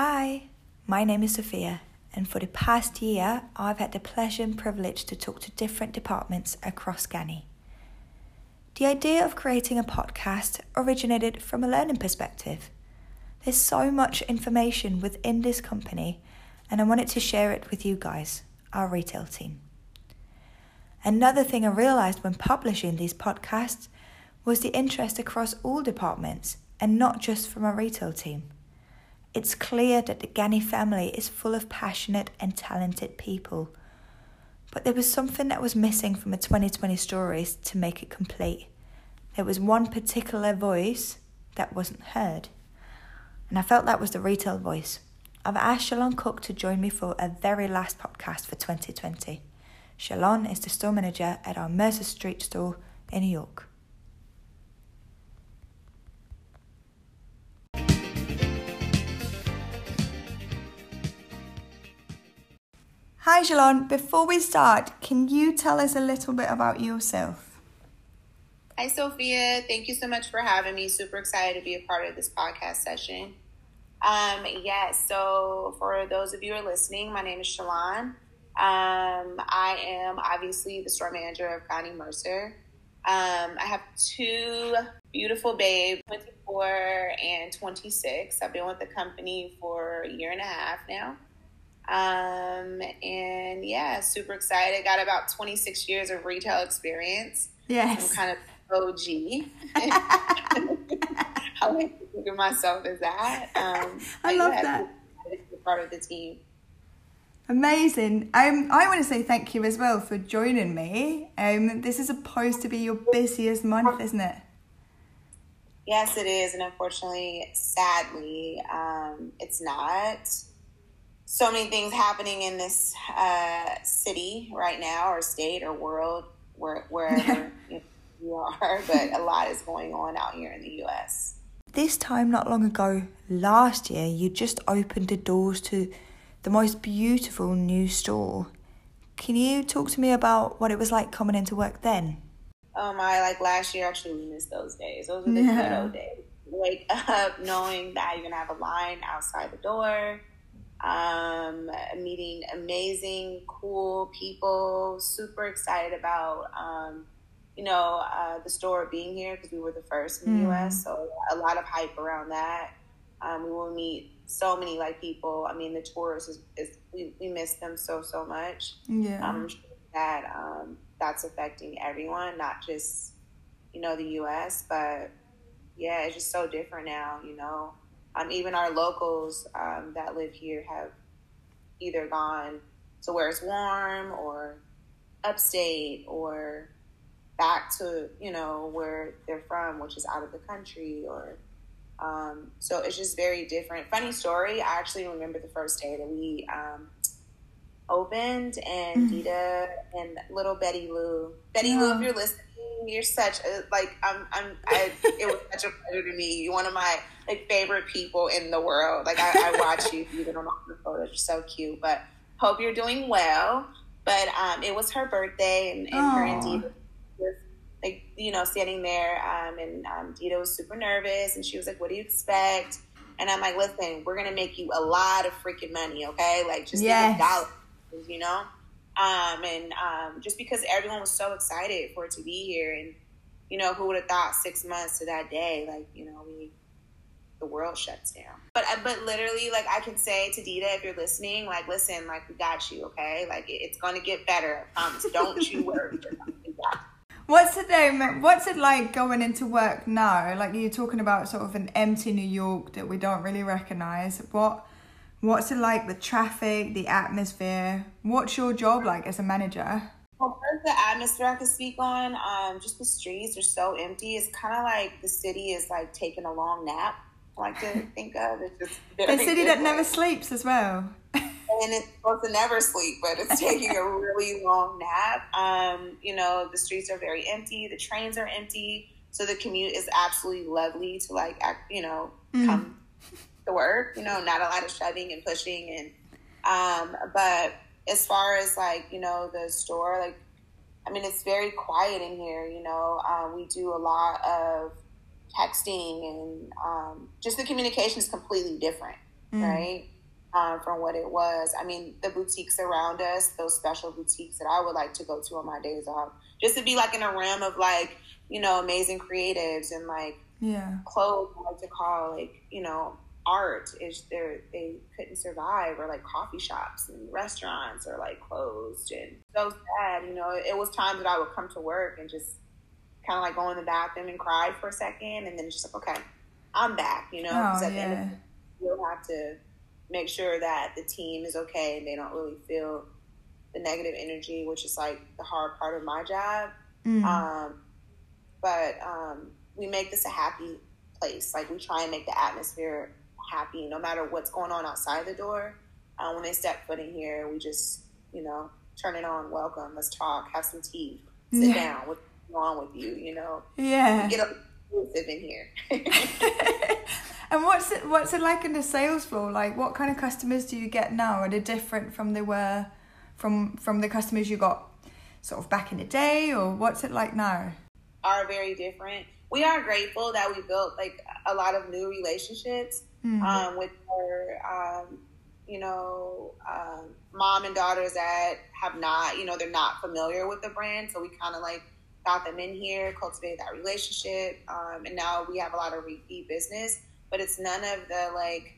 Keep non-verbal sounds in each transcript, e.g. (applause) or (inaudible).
Hi, my name is Sophia, and for the past year, I've had the pleasure and privilege to talk to different departments across Ganni. The idea of creating a podcast originated from a learning perspective. There's so much information within this company, and I wanted to share it with you guys, our retail team. Another thing I realized when publishing these podcasts was the interest across all departments and not just from our retail team. It's clear that the Ganni family is full of passionate and talented people. But there was something that was missing from the 2020 stories to make it complete. There was one particular voice that wasn't heard. And I felt that was the retail voice. I've asked Shalon Cook to join me for a very last podcast for 2020. Shalon is the store manager at our Mercer Street store in New York. Hi, Shalon. Before we start, can you tell us a little bit about yourself? Hi, Sophia. Thank you so much for having me. Super excited to be a part of this podcast session. Um, yes, yeah, so for those of you who are listening, my name is Shalon. Um, I am obviously the store manager of Ganni Mercer. Um, I have two beautiful babes, 24 and 26. I've been with the company for a year and a half now. Um, and yeah, super excited. Got about 26 years of retail experience. Yes. I'm kind of OG. I like to think of myself as that. Um, (laughs) I love yeah, that. Part of the team. Amazing. Um, I want to say thank you as well for joining me. Um, this is supposed to be your busiest month, isn't it? Yes, it is, and unfortunately, sadly, um, it's not so many things happening in this uh, city right now, or state, or world, where, wherever (laughs) you are. But a lot is going on out here in the U.S. This time, not long ago, last year, you just opened the doors to the most beautiful new store. Can you talk to me about what it was like coming into work then? Oh my! Like last year, actually, we missed those days. Those were the yeah. good old days. Wake up knowing that you're gonna have a line outside the door um, meeting amazing, cool people. Super excited about, um, you know, uh, the store being here because we were the first in the mm. U.S. So a lot of hype around that. Um, we will meet so many like people. I mean, the tourists is, is we, we miss them so so much. Yeah, I'm that um, that's affecting everyone, not just you know the U.S. But yeah, it's just so different now. You know, um, even our locals um, that live here have either gone to where it's warm or upstate or back to you know where they're from, which is out of the country or um, so it's just very different. Funny story. I actually remember the first day that we um, opened, and mm-hmm. Ditte and little Betty Lou. Betty Lou, if you're listening, you're such a like I'm. I'm. I, it was such a pleasure to meet you. One of my like favorite people in the world. Like I, I watch you (laughs) even on the photos. You're so cute. But hope you're doing well. But um, it was her birthday, and, and her and Ditte was like you know standing there, um, and um, Ditte was super nervous, and she was like, "What do you expect?" And I'm like, "Listen, we're gonna make you a lot of freaking money, okay? Like just yes. dollars, you know." Um, and um, just because everyone was so excited for it to be here, and you know, who would have thought six months to that day, like you know, we the world shuts down. But uh, but literally, like I can say to Ditte, if you're listening, like listen, like we got you, okay? Like it's gonna get better. Um, don't you worry. (laughs) What's it um, What's it like going into work now? Like you're talking about sort of an empty New York that we don't really recognize. What What's it like? The traffic, the atmosphere. What's your job like as a manager? Well, first, the atmosphere I can speak on. Um, just the streets are so empty. It's kind of like the city is like taking a long nap like to (laughs) think of. It's just the city that never sleeps as well. and it's supposed to never sleep, but it's (laughs) taking a really long nap. Um, you know, the streets are very empty. The trains are empty, so the commute is absolutely lovely to like, act, you know, mm. come work. You know, not a lot of shoving and pushing, and um, but as far as like you know the store, like I mean, it's very quiet in here. You know, um, we do a lot of texting and um, just the communication is completely different. mm. right? Um, from what it was. I mean, the boutiques around us, those special boutiques that I would like to go to on my days off, just to be like in a realm of like, you know, amazing creatives and like yeah clothes I like to call like, you know, art is there they couldn't survive or like coffee shops and restaurants are like closed and so sad, you know. It was times that I would come to work and just kind of like go in the bathroom and cry for a second and then just like, okay, I'm back, you know, oh, at yeah. you'll have to make sure that the team is okay and they don't really feel the negative energy, which is like the hard part of my job. Mm. Um, but um, we make this a happy place. Like we try and make the atmosphere happy, no matter what's going on outside the door. Uh, when they step foot in here, we just, you know, turn it on. Welcome. Let's talk. Have some tea. Sit yeah. down. What's going on with you? You know. Yeah. We get a in here. (laughs) and what's it what's it like in the sales floor? Like what kind of customers do you get now? Are they different from they were from from the customers you got sort of back in the day or what's it like now? Are very different. We are grateful that we built like a lot of new relationships mm-hmm. um, with our um, you know, um, mom and daughters that have not, you know, they're not familiar with the brand. So we kind of like got them in here, cultivated that relationship, um, and now we have a lot of repeat business. But it's none of the like,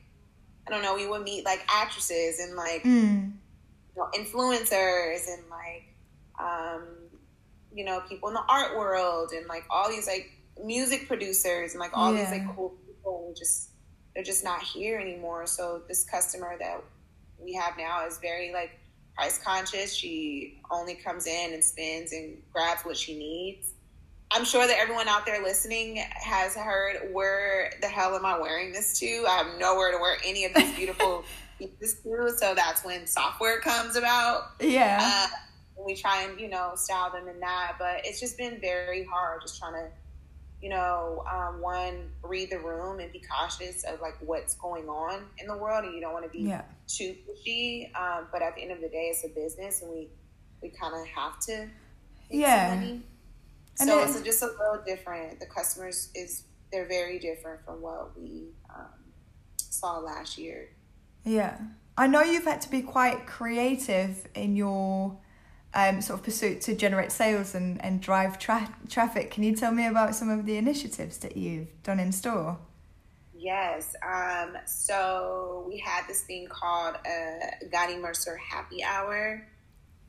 I don't know. We would meet like actresses and like mm. you know, influencers and like um, you know people in the art world and like all these like music producers and like all yeah. these like cool people. And just they're just not here anymore. So this customer that we have now is very like price conscious. She only comes in and spends and grabs what she needs. I'm sure that everyone out there listening has heard where the hell am I wearing this to? I have nowhere to wear any of these beautiful (laughs) pieces to. So that's when software comes about. Yeah. Uh, we try and, you know, style them in that. But it's just been very hard just trying to you know, um, one, read the room and be cautious of like what's going on in the world, and you don't want to be yeah. too pushy. Um, but at the end of the day, it's a business, and we we kind of have to. Yeah. So then, it's just a little different. The customers is they're very different from what we um, saw last year. Yeah, I know you've had to be quite creative in your um, sort of pursuit to generate sales and, and drive tra- traffic. Can you tell me about some of the initiatives that you've done in store? Yes. Um, so we had this thing called a Ganni Mercer Happy Hour,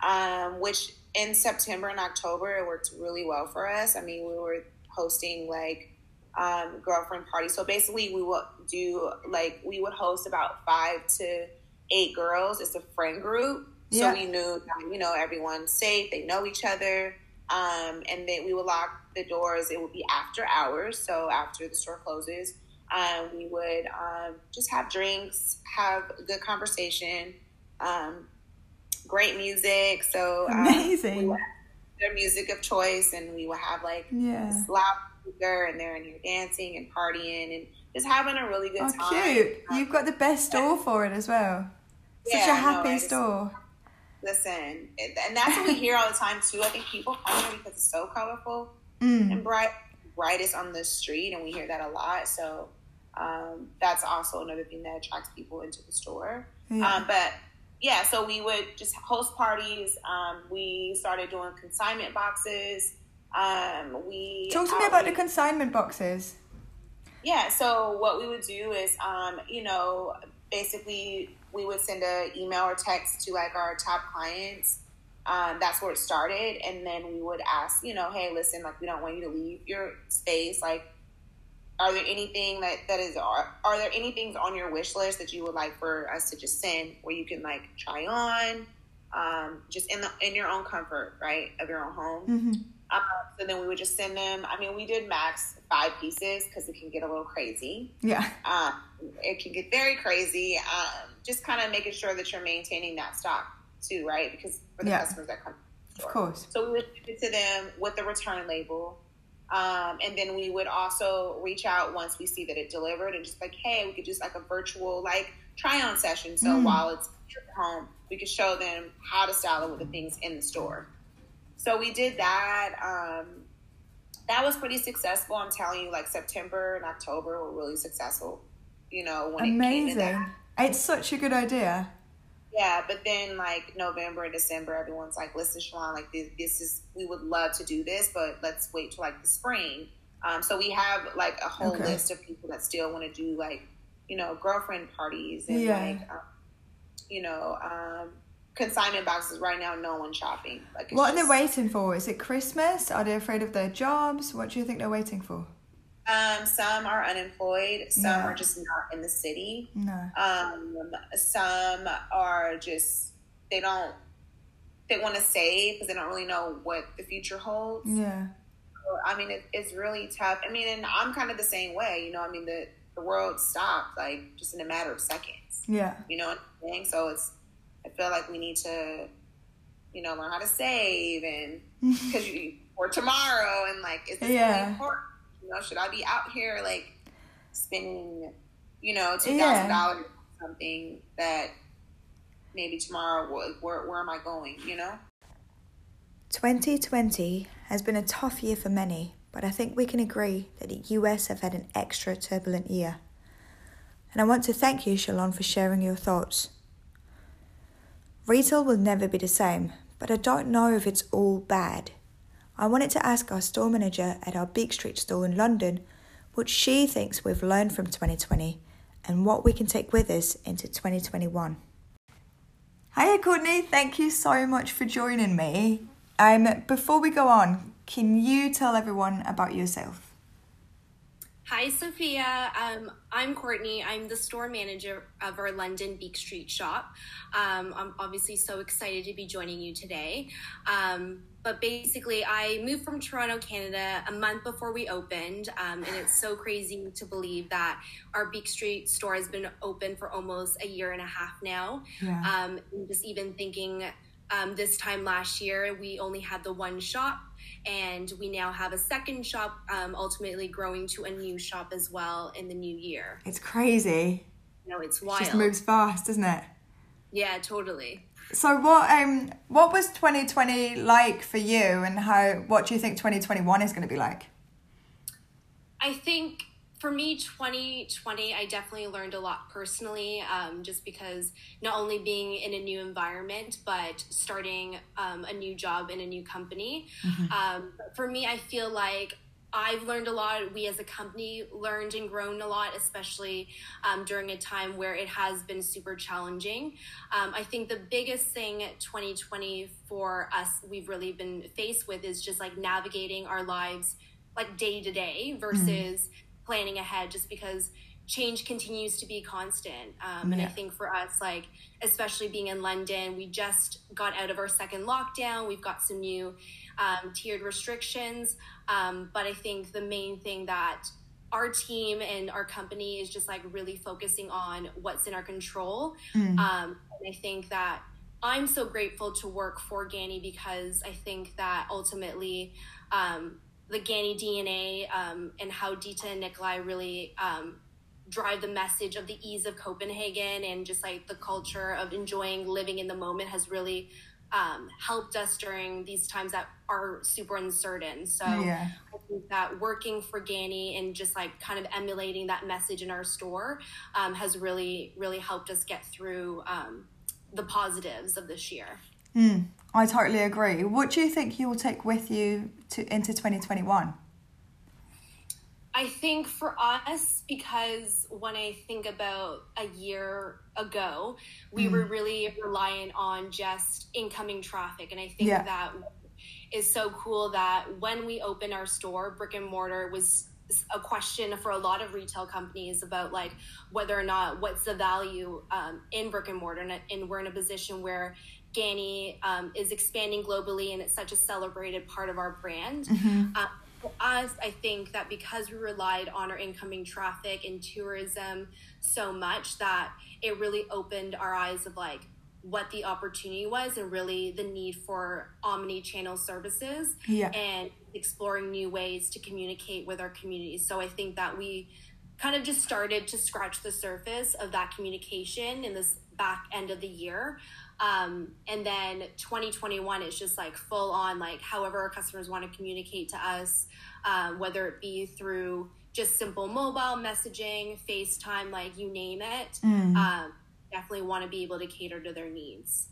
um, which in September and October it worked really well for us. I mean, we were hosting like um, girlfriend parties. So basically, we would do like we would host about five to eight girls. It's a friend group so yeah. we knew, you know, everyone's safe. They know each other. Um, and then we would lock the doors. It would be after hours. So after the store closes, um, we would um, just have drinks, have a good conversation, um, great music. So um, amazing. Their music of choice, and we would have like yeah. loud speaker, and they're in here dancing and partying and just having a really good oh, time. Cute! You've got the best store for it as well. Such yeah, a happy no, store. Listen, and that's what we hear all the time too. I think people come here because it's so colorful mm. and bright, brightest on the street, and we hear that a lot. So um, that's also another thing that attracts people into the store. Um, but yeah, so we would just host parties. Um, we started doing consignment boxes. Um, we talk to me about the consignment boxes. Yeah, so what we would do is, um, you know, basically we would send an email or text to like our top clients. Um, that's where it started, and then we would ask, you know, hey, listen, like we don't want you to leave your space. Like, are there anything that that is are, are there any things on your wish list that you would like for us to just send where you can like try on, um, just in the in your own comfort, right, of your own home. Mm-hmm. Um, so then we would just send them. I mean, we did max five pieces because it can get a little crazy. Yeah. Um, it can get very crazy. Um, just kind of making sure that you're maintaining that stock too, right? Because for the yeah. customers that come. Of course. So we would give it to them with the return label. Um, and then we would also reach out once we see that it delivered and just like, hey, we could just like a virtual like try on session. So mm. while it's at home, we could show them how to style it with the things in the store. So we did that. Um, that was pretty successful. I'm telling you, like September and October were really successful you know, when Amazing. it came to that. It's such a good idea. Yeah, but then like November and December, everyone's like, "Listen, Shalon, like this, this is we would love to do this, but let's wait till like the spring." Um, so we have like a whole Okay. list of people that still want to do like, you know, girlfriend parties and Yeah. like, um, you know, um, consignment boxes. Right now, no one's shopping. Like, it's What are they waiting for? Is it Christmas? Are they afraid of their jobs? What do you think they're waiting for? Um, some are unemployed. Some Yeah. are just not in the city. No. Um, some are just they don't they want to save because they don't really know what the future holds. Yeah. I mean, it, it's really tough. I mean, and I'm kind of the same way. You know, I mean, the the world stopped like just in a matter of seconds. Yeah. You know what I'm saying? So it's I feel like we need to, you know, learn how to save and (laughs) because you for tomorrow and like is this Yeah. really important? You know, should I be out here like spending, you know, two Yeah. thousand dollars on something that maybe tomorrow wh- where where am I going? You know? 2020 has been a tough year for many, but I think we can agree that the US have had an extra turbulent year. And I want to thank you, Shalon, for sharing your thoughts. Retail will never be the same, but I don't know if it's all bad. I wanted to ask our store manager at our Beak Street store in London what she thinks we've learned from 2020 and what we can take with us into 2021. Hiya, Courtney. Thank you so much for joining me. Um, before we go on, can you tell everyone about yourself? Hi, Sophia. Um, I'm Courtney. I'm the store manager of our London Beak Street shop. Um, I'm obviously so excited to be joining you today. Um, but basically, I moved from Toronto, Canada, a month before we opened, um, and it's so crazy to believe that our Beak Street store has been open for almost a year and a half now. Yeah. Um, just even thinking um, this time last year, we only had the one shop, and we now have a second shop, um, ultimately growing to a new shop as well in the new year. It's crazy. Know, it's It wild. just moves fast, doesn't it? Yeah, totally. So what um what was 2020 like for you and how what do you think 2021 is going to be like? I think for me, 2020, I definitely learned a lot personally, um, just because not only being in a new environment, but starting um, a new job in a new company. Um, for me, I feel like I've learned a lot. We as a company learned and grown a lot, especially um, during a time where it has been super challenging. Um, I think the biggest thing 2020 for us, we've really been faced with is just like navigating our lives like day to day versus planning ahead just because change continues to be constant. Um, and i think for us like especially being in london we just got out of our second lockdown. We've got some new um, tiered restrictions. Um, but i think the main thing that our team and our company is just like really focusing on what's in our control. Mm. um, and I think that I'm so grateful to work for Ganni because I think that ultimately um, the Ganni DNA um, and how Ditte and Nicolaj really um, drive the message of the ease of Copenhagen and just like the culture of enjoying living in the moment has really um, helped us during these times that are super uncertain. So Yeah. I think that working for Ganni and just like kind of emulating that message in our store um, has really, really helped us get through um, the positives of this year. Mm, I totally agree. What do you think you will take with you to into 2021? I think for us, because when I think about a year ago, we were really reliant on just incoming traffic. And I think Yeah. that is so cool that when we opened our store, brick and mortar was a question for a lot of retail companies about like whether or not what's the value um, in brick and mortar. And, and we're in a position where Ganni um, is expanding globally and it's such a celebrated part of our brand. Um, for us, I think that because we relied on our incoming traffic and tourism so much, that it really opened our eyes of like what the opportunity was and really the need for omni-channel services Yeah. and exploring new ways to communicate with our communities. So I think that we kind of just started to scratch the surface of that communication in this back end of the year. Um, and then 2021 is just like full on, like however our customers want to communicate to us, um, whether it be through just simple mobile messaging, FaceTime, like you name it. Mm. Um, definitely want to be able to cater to their needs.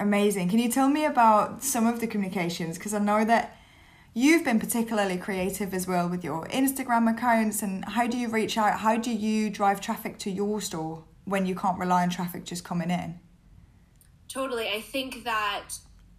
Amazing. Can you tell me about some of the communications? Because I know that you've been particularly creative as well with your Instagram accounts and how do you reach out? How do you drive traffic to your store when you can't rely on traffic just coming in? Totally. I think that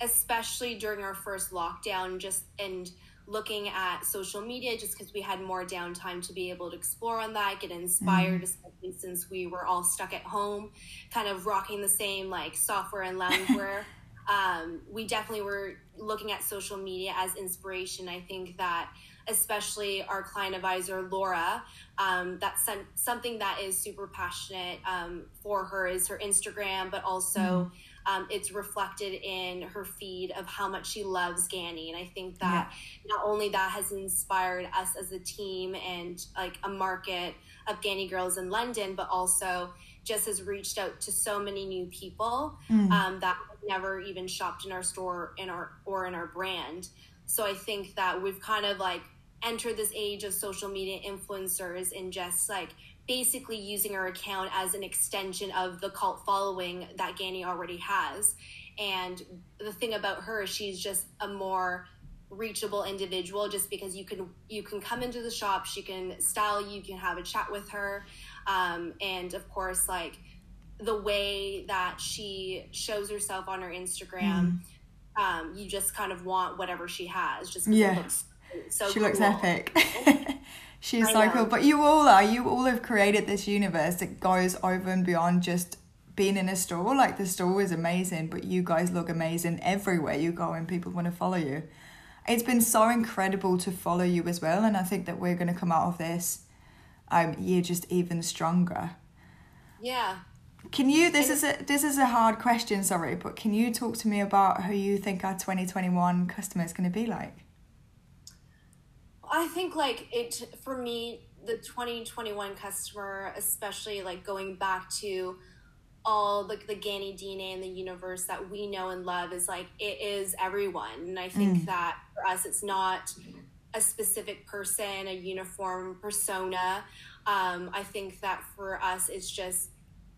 especially during our first lockdown, just and looking at social media, just because we had more downtime to be able to explore on that, get inspired, mm. especially since we were all stuck at home, kind of rocking the same like software and loungewear. (laughs) um, we definitely were looking at social media as inspiration. I think that especially our client advisor Laura. Um, that's some, something that is super passionate um, for her is her Instagram, but also mm um, it's reflected in her feed of how much she loves Ganni. And I think that yeah. not only that has inspired us as a team and like a market of Ganni girls in London, but also just has reached out to so many new people mm. um, that never even shopped in our store in our or in our brand. So I think that we've kind of like entered this age of social media influencers and just like basically using her account as an extension of the cult following that Ganni already has. And the thing about her, is she's just a more reachable individual just because you can you can come into the shop she can style you, you can have a chat with her um, and of course like the way that she shows herself on her instagram mm. um, you just kind of want whatever she has just yeah looks so she cool. looks epic (laughs) She's I so know. cool. But you all are. You all have created this universe that goes over and beyond just being in a store. Like the store is amazing, but you guys look amazing everywhere you go and people want to follow you. It's been so incredible to follow you as well. And I think that we're going to come out of this um, year just even stronger. Yeah. Can you this is a this is a hard question, sorry, but can you talk to me about who you think our 2021 customer is going to be like? I think like it for me, the 2021 customer, especially like going back to all the, the Ganni DNA in the universe that we know and love is like it is everyone. And I think mm. that for us, it's not a specific person, a uniform persona. Um, I think that for us, it's just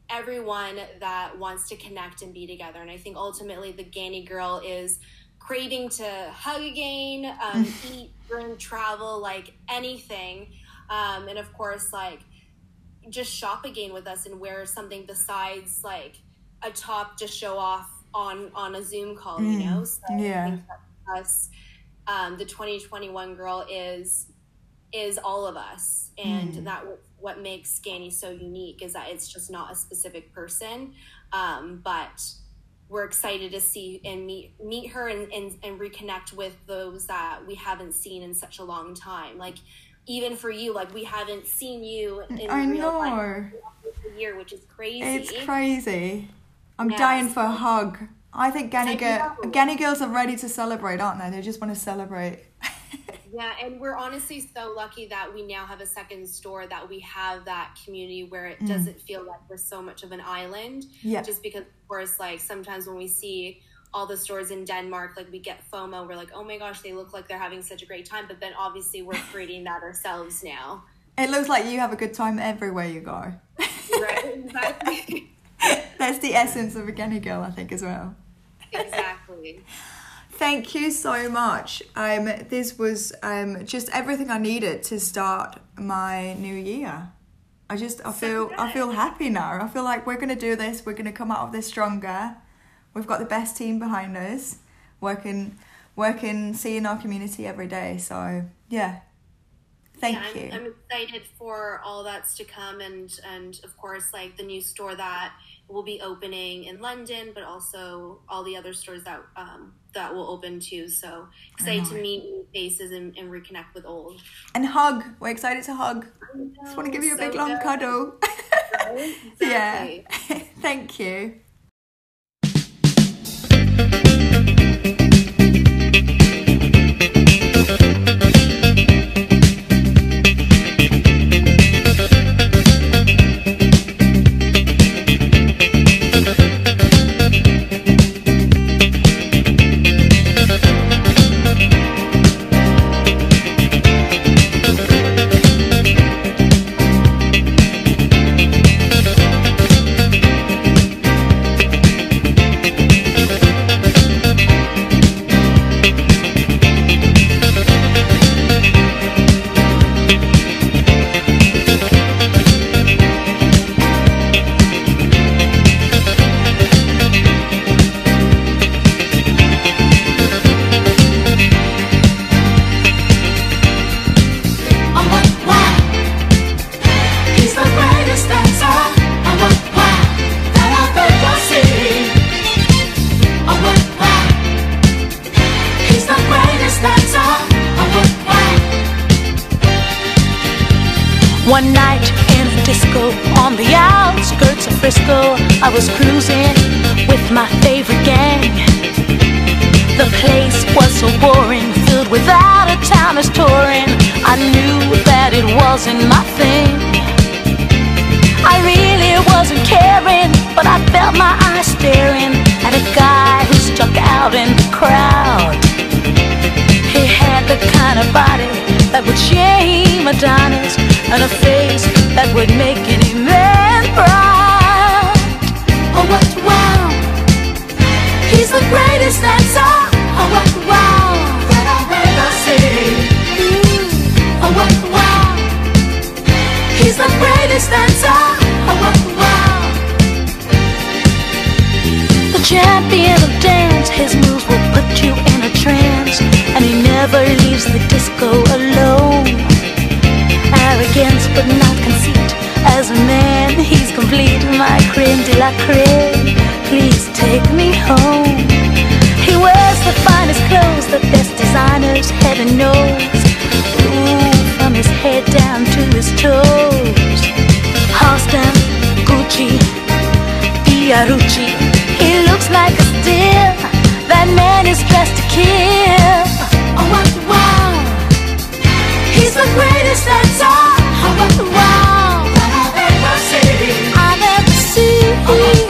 everyone that wants to connect and be together. And I think ultimately the Ganni girl is craving to hug again, um, (laughs) eat, drink, travel, like anything. Um, and of course, like just shop again with us and wear something besides like a top to show off on on a Zoom call, mm. you know? So yeah. us, um, the 2021 girl is is all of us, and mm. that what makes Ganni so unique is that it's just not a specific person, um, but we're excited to see and meet meet her and, and, and reconnect with those that we haven't seen in such a long time. Like even for you, like we haven't seen you in I real know. life a year, which is crazy. It's crazy. I'm yes. dying for a hug. I think Ganni, Ganni girls are ready to celebrate, aren't they? They just want to celebrate. (laughs) Yeah, and we're honestly so lucky that we now have a second store that we have that community where it mm. doesn't feel like we're so much of an island. Yeah. Just because, of course, like sometimes when we see all the stores in Denmark, like we get FOMO, we're like, oh my gosh, they look like they're having such a great time. But then obviously we're (laughs) creating that ourselves now. It looks like you have a good time everywhere you go. right, exactly. (laughs) That's the essence of a girl, I think, as well. Exactly. Thank you so much. Um, this was um, just everything I needed to start my new year. I just I feel so I feel happy now. I feel like we're gonna do this. We're gonna come out of this stronger. We've got the best team behind us, working working, seeing our community every day. So yeah, thank yeah, I'm, you. I'm excited for all that's to come, and and of course like the new store that will be opening in London, but also all the other stores that um, that will open too. So excited to meet new faces and, and, reconnect with old. And hug. We're excited to hug. Know, Just want to give you a so big long good. cuddle. (laughs) Exactly. yeah. (laughs) Thank you. Wasn't my thing. I really wasn't caring, but I felt my eyes staring at a guy who stuck out in the crowd. He had the kind of body that would shame Adonis and a face that would make any man proud. Oh, what wow! He's the greatest dancer. He's the greatest dancer. Oh, wow! The champion of dance, his moves will put you in a trance, and he never leaves the disco alone. Arrogance, but not conceit. As a man, he's complete. My creme de la creme. Please take me home. He wears the finest clothes, the best designers, heaven knows. Ooh, from his head down to his toes. Halston, Gucci, Fiorucci. He looks like a steal. That man is dressed to kill. Oh, what the wow! He's the greatest that's all. Oh, what the wow! I've ever seen. I've ever seen.